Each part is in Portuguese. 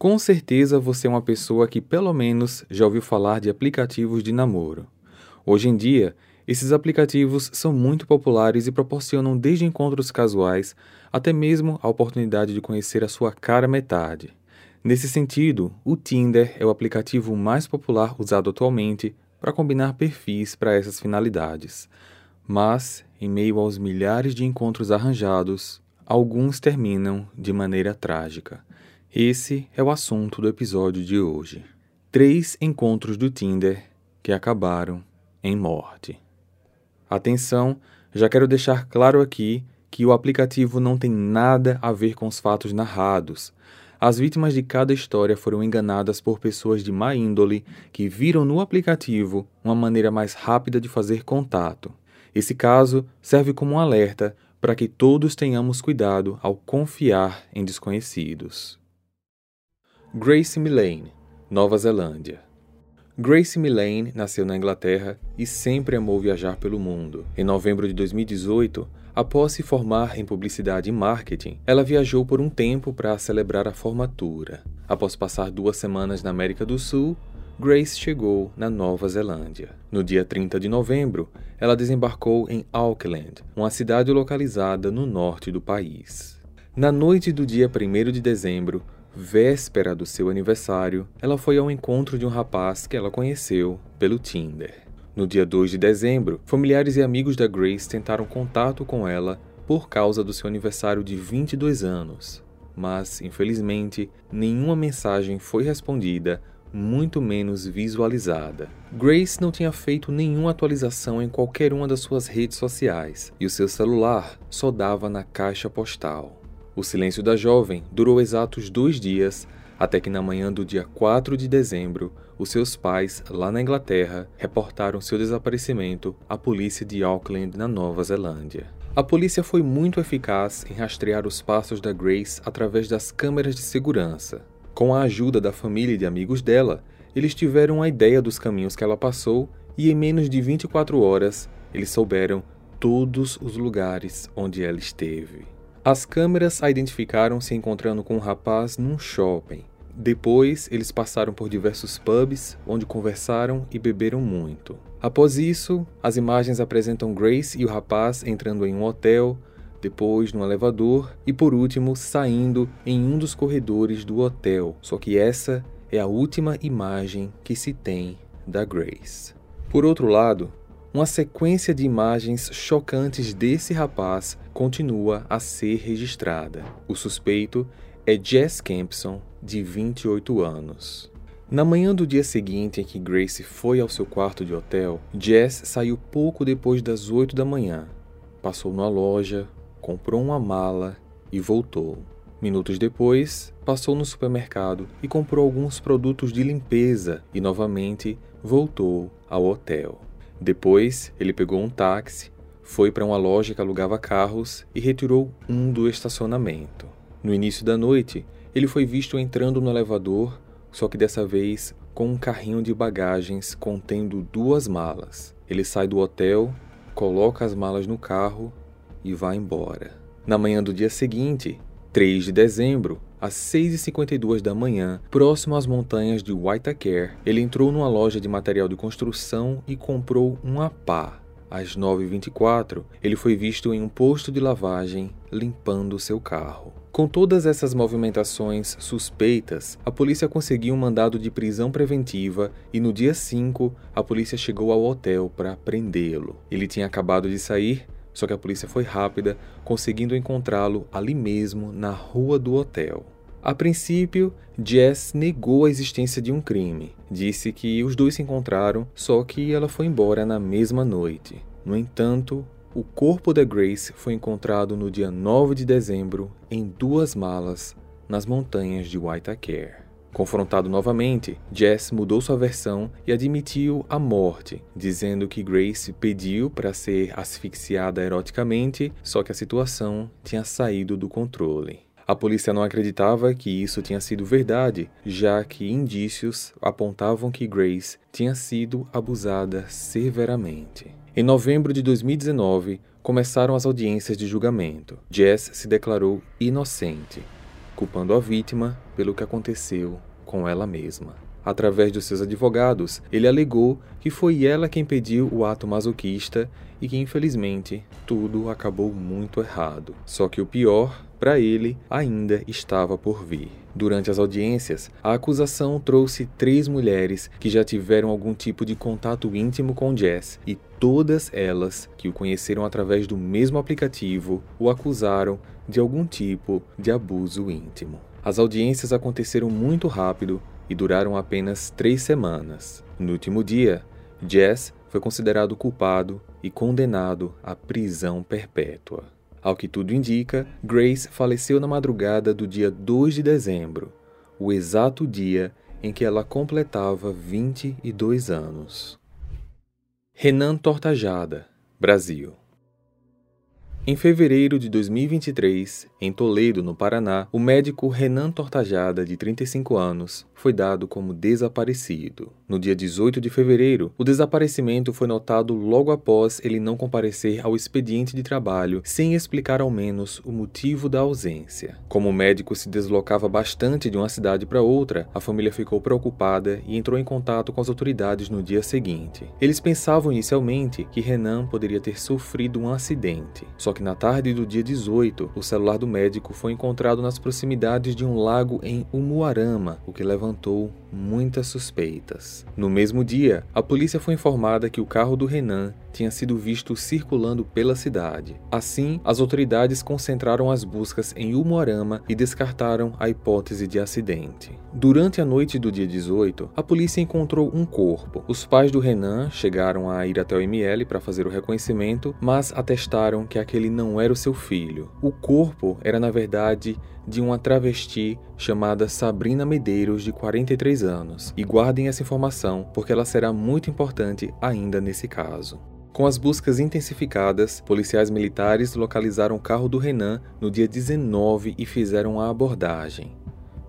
Com certeza você é uma pessoa que pelo menos já ouviu falar de aplicativos de namoro. Hoje em dia, esses aplicativos são muito populares e proporcionam desde encontros casuais até mesmo a oportunidade de conhecer a sua cara metade. Nesse sentido, o Tinder é o aplicativo mais popular usado atualmente para combinar perfis para essas finalidades. Mas, em meio aos milhares de encontros arranjados, alguns terminam de maneira trágica. Esse é o assunto do episódio de hoje. Três encontros do Tinder que acabaram em morte. Atenção, já quero deixar claro aqui que o aplicativo não tem nada a ver com os fatos narrados. As vítimas de cada história foram enganadas por pessoas de má índole que viram no aplicativo uma maneira mais rápida de fazer contato. Esse caso serve como um alerta para que todos tenhamos cuidado ao confiar em desconhecidos. Grace Millane, Nova Zelândia. Grace Millane nasceu na Inglaterra e sempre amou viajar pelo mundo. Em novembro de 2018, após se formar em publicidade e marketing, ela viajou por um tempo para celebrar a formatura. Após passar duas semanas na América do Sul, Grace chegou na Nova Zelândia. No dia 30 de novembro, ela desembarcou em Auckland, uma cidade localizada no norte do país. Na noite do dia 1 de dezembro, véspera do seu aniversário, ela foi ao encontro de um rapaz que ela conheceu pelo Tinder. No dia 2 de dezembro, familiares e amigos da Grace tentaram contato com ela por causa do seu aniversário de 22 anos, mas, infelizmente, nenhuma mensagem foi respondida, muito menos visualizada. Grace não tinha feito nenhuma atualização em qualquer uma das suas redes sociais e o seu celular só dava na caixa postal. O silêncio da jovem durou exatos dois dias, até que na manhã do dia 4 de dezembro, os seus pais, lá na Inglaterra, reportaram seu desaparecimento à polícia de Auckland, na Nova Zelândia. A polícia foi muito eficaz em rastrear os passos da Grace através das câmeras de segurança. Com a ajuda da família e de amigos dela, eles tiveram uma ideia dos caminhos que ela passou e, em menos de 24 horas, eles souberam todos os lugares onde ela esteve. As câmeras a identificaram se encontrando com um rapaz num shopping. Depois, eles passaram por diversos pubs, onde conversaram e beberam muito. Após isso, as imagens apresentam Grace e o rapaz entrando em um hotel, depois no elevador e, por último, saindo em um dos corredores do hotel. Só que essa é a última imagem que se tem da Grace. Por outro lado, uma sequência de imagens chocantes desse rapaz continua a ser registrada. O suspeito é Jess Campson, de 28 anos. Na manhã do dia seguinte em que Grace foi ao seu quarto de hotel, Jess saiu pouco depois das 8 da manhã. Passou numa loja, comprou uma mala e voltou. Minutos depois, passou no supermercado e comprou alguns produtos de limpeza e novamente voltou ao hotel. Depois, ele pegou um táxi, foi para uma loja que alugava carros e retirou um do estacionamento. No início da noite, ele foi visto entrando no elevador, só que dessa vez com um carrinho de bagagens contendo duas malas. Ele sai do hotel, coloca as malas no carro e vai embora. Na manhã do dia seguinte, 3 de dezembro, às 6h52 da manhã, próximo às montanhas de Waitakere, ele entrou numa loja de material de construção e comprou uma pá. Às 9h24, ele foi visto em um posto de lavagem limpando seu carro. Com todas essas movimentações suspeitas, a polícia conseguiu um mandado de prisão preventiva e no dia 5, a polícia chegou ao hotel para prendê-lo. Ele tinha acabado de sair só que a polícia foi rápida, conseguindo encontrá-lo ali mesmo, na rua do hotel. A princípio, Jess negou a existência de um crime. Disse que os dois se encontraram, só que ela foi embora na mesma noite. No entanto, o corpo da Grace foi encontrado no dia 9 de dezembro em duas malas nas montanhas de Waitakere. Confrontado novamente, Jess mudou sua versão e admitiu a morte, dizendo que Grace pediu para ser asfixiada eroticamente, só que a situação tinha saído do controle. A polícia não acreditava que isso tinha sido verdade, já que indícios apontavam que Grace tinha sido abusada severamente. Em novembro de 2019, começaram as audiências de julgamento. Jess se declarou inocente culpando a vítima pelo que aconteceu com ela mesma. Através dos seus advogados, ele alegou que foi ela quem pediu o ato masoquista e que, infelizmente, tudo acabou muito errado. Só que o pior, para ele, ainda estava por vir. Durante as audiências, a acusação trouxe três mulheres que já tiveram algum tipo de contato íntimo com Jess e todas elas, que o conheceram através do mesmo aplicativo, o acusaram de algum tipo de abuso íntimo. As audiências aconteceram muito rápido e duraram apenas três semanas. No último dia, Jess foi considerado culpado e condenado à prisão perpétua. Ao que tudo indica, Grace faleceu na madrugada do dia 2 de dezembro, o exato dia em que ela completava 22 anos. Renan Tortajada, Brasil. Em fevereiro de 2023, em Toledo, no Paraná, o médico Renan Tortajada, de 35 anos, foi dado como desaparecido. No dia 18 de fevereiro, o desaparecimento foi notado logo após ele não comparecer ao expediente de trabalho, sem explicar ao menos o motivo da ausência. Como o médico se deslocava bastante de uma cidade para outra, a família ficou preocupada e entrou em contato com as autoridades no dia seguinte. Eles pensavam inicialmente que Renan poderia ter sofrido um acidente, só que na tarde do dia 18, o celular do médico foi encontrado nas proximidades de um lago em Umuarama, o que levantou levantou muitas suspeitas. No mesmo dia, a polícia foi informada que o carro do Renan tinha sido visto circulando pela cidade. Assim, as autoridades concentraram as buscas em Umuarama e descartaram a hipótese de acidente. Durante a noite do dia 18, a polícia encontrou um corpo. Os pais do Renan chegaram a ir até o ML para fazer o reconhecimento, mas atestaram que aquele não era o seu filho. O corpo era, na verdade, de uma travesti chamada Sabrina Medeiros, de 43 anos. E guardem essa informação, porque ela será muito importante ainda nesse caso. Com as buscas intensificadas, policiais militares localizaram o carro do Renan no dia 19 e fizeram a abordagem.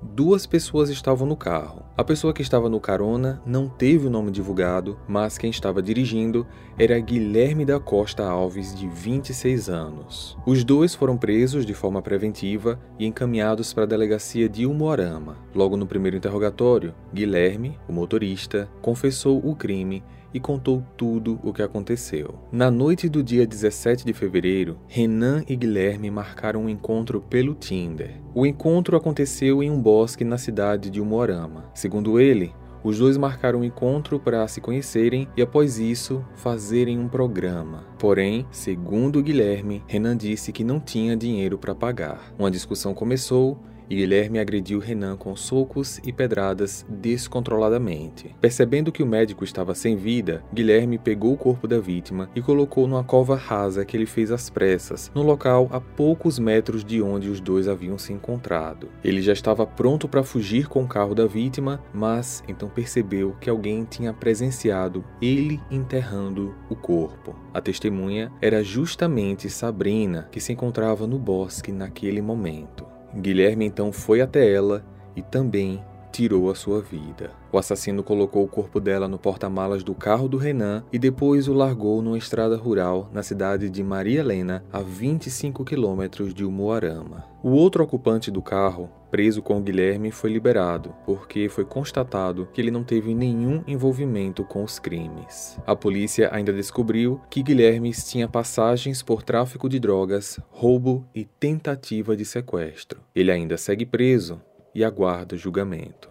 Duas pessoas estavam no carro. A pessoa que estava no carona não teve o nome divulgado, mas quem estava dirigindo era Guilherme da Costa Alves, de 26 anos. Os dois foram presos de forma preventiva e encaminhados para a delegacia de Umuarama. Logo no primeiro interrogatório, Guilherme, o motorista, confessou o crime e contou tudo o que aconteceu. Na noite do dia 17 de fevereiro, Renan e Guilherme marcaram um encontro pelo Tinder. O encontro aconteceu em um bosque na cidade de Umuarama. Segundo ele, os dois marcaram um encontro para se conhecerem e, após isso, fazerem um programa. Porém, segundo Guilherme, Renan disse que não tinha dinheiro para pagar. Uma discussão começou e Guilherme agrediu Renan com socos e pedradas descontroladamente. Percebendo que o médico estava sem vida, Guilherme pegou o corpo da vítima e colocou numa cova rasa que ele fez às pressas, no local a poucos metros de onde os dois haviam se encontrado. Ele já estava pronto para fugir com o carro da vítima, mas então percebeu que alguém tinha presenciado ele enterrando o corpo. A testemunha era justamente Sabrina, que se encontrava no bosque naquele momento. Guilherme então foi até ela e também tirou a sua vida. O assassino colocou o corpo dela no porta-malas do carro do Renan e depois o largou numa estrada rural na cidade de Maria Helena, a 25 quilômetros de Umuarama. O outro ocupante do carro, preso com Guilherme, foi liberado, porque foi constatado que ele não teve nenhum envolvimento com os crimes. A polícia ainda descobriu que Guilherme tinha passagens por tráfico de drogas, roubo e tentativa de sequestro. Ele ainda segue preso, e aguarda julgamento.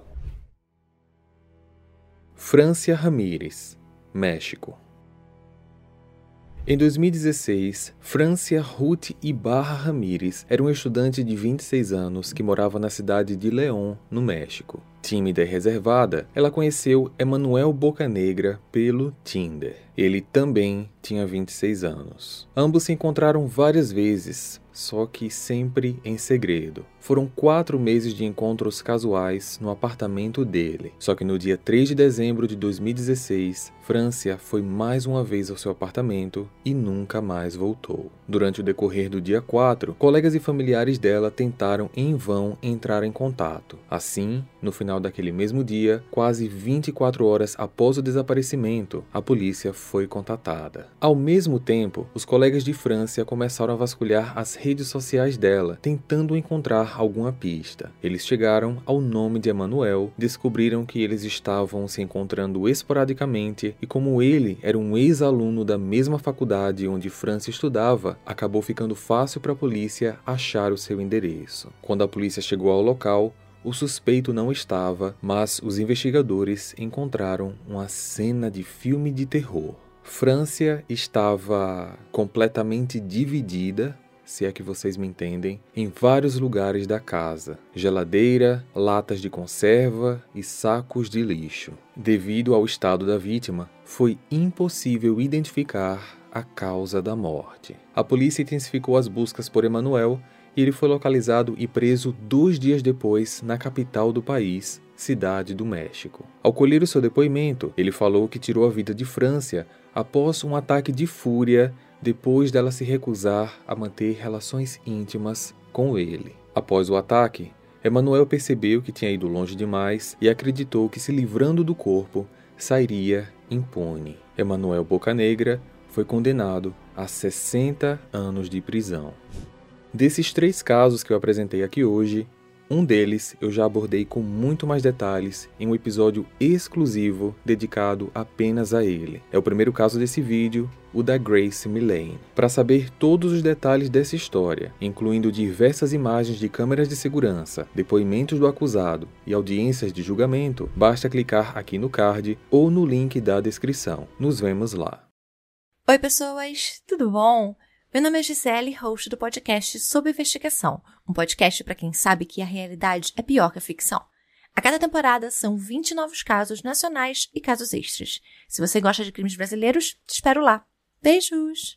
Francia Ramírez, México. Em 2016, Francia Ruth Ibarra Ramírez era um estudante de 26 anos que morava na cidade de León, no México. Tímida e reservada, ela conheceu Emanuel Bocanegra pelo Tinder. Ele também tinha 26 anos. Ambos se encontraram várias vezes, só que sempre em segredo. Foram quatro meses de encontros casuais no apartamento dele. Só que no dia 3 de dezembro de 2016, Francia foi mais uma vez ao seu apartamento e nunca mais voltou. Durante o decorrer do dia 4, colegas e familiares dela tentaram em vão entrar em contato. Assim, no final daquele mesmo dia, quase 24 horas após o desaparecimento, a polícia foi contatada. Ao mesmo tempo, os colegas de Francia começaram a vasculhar as redes sociais dela, tentando encontrar alguma pista. Eles chegaram ao nome de Emanuel, descobriram que eles estavam se encontrando esporadicamente e como ele era um ex-aluno da mesma faculdade onde França estudava, acabou ficando fácil para a polícia achar o seu endereço. Quando a polícia chegou ao local, o suspeito não estava, mas os investigadores encontraram uma cena de filme de terror. França estava completamente dividida, se é que vocês me entendem, em vários lugares da casa: geladeira, latas de conserva e sacos de lixo. Devido ao estado da vítima, foi impossível identificar a causa da morte. A polícia intensificou as buscas por Emanuel e ele foi localizado e preso dois dias depois na capital do país, Cidade do México. Ao colher o seu depoimento, ele falou que tirou a vida de França após um ataque de fúria depois dela se recusar a manter relações íntimas com ele. Após o ataque, Emanuel percebeu que tinha ido longe demais e acreditou que se livrando do corpo sairia impune. Emanuel Bocanegra foi condenado a 60 anos de prisão. Desses três casos que eu apresentei aqui hoje, um deles eu já abordei com muito mais detalhes em um episódio exclusivo dedicado apenas a ele. É o primeiro caso desse vídeo, o da Grace Millane. Para saber todos os detalhes dessa história, incluindo diversas imagens de câmeras de segurança, depoimentos do acusado e audiências de julgamento, basta clicar aqui no card ou no link da descrição. Nos vemos lá. Oi, pessoas, tudo bom? Meu nome é Gisele, host do podcast Sob Investigação, um podcast para quem sabe que a realidade é pior que a ficção. A cada temporada são 20 novos casos nacionais e casos extras. Se você gosta de crimes brasileiros, te espero lá. Beijos!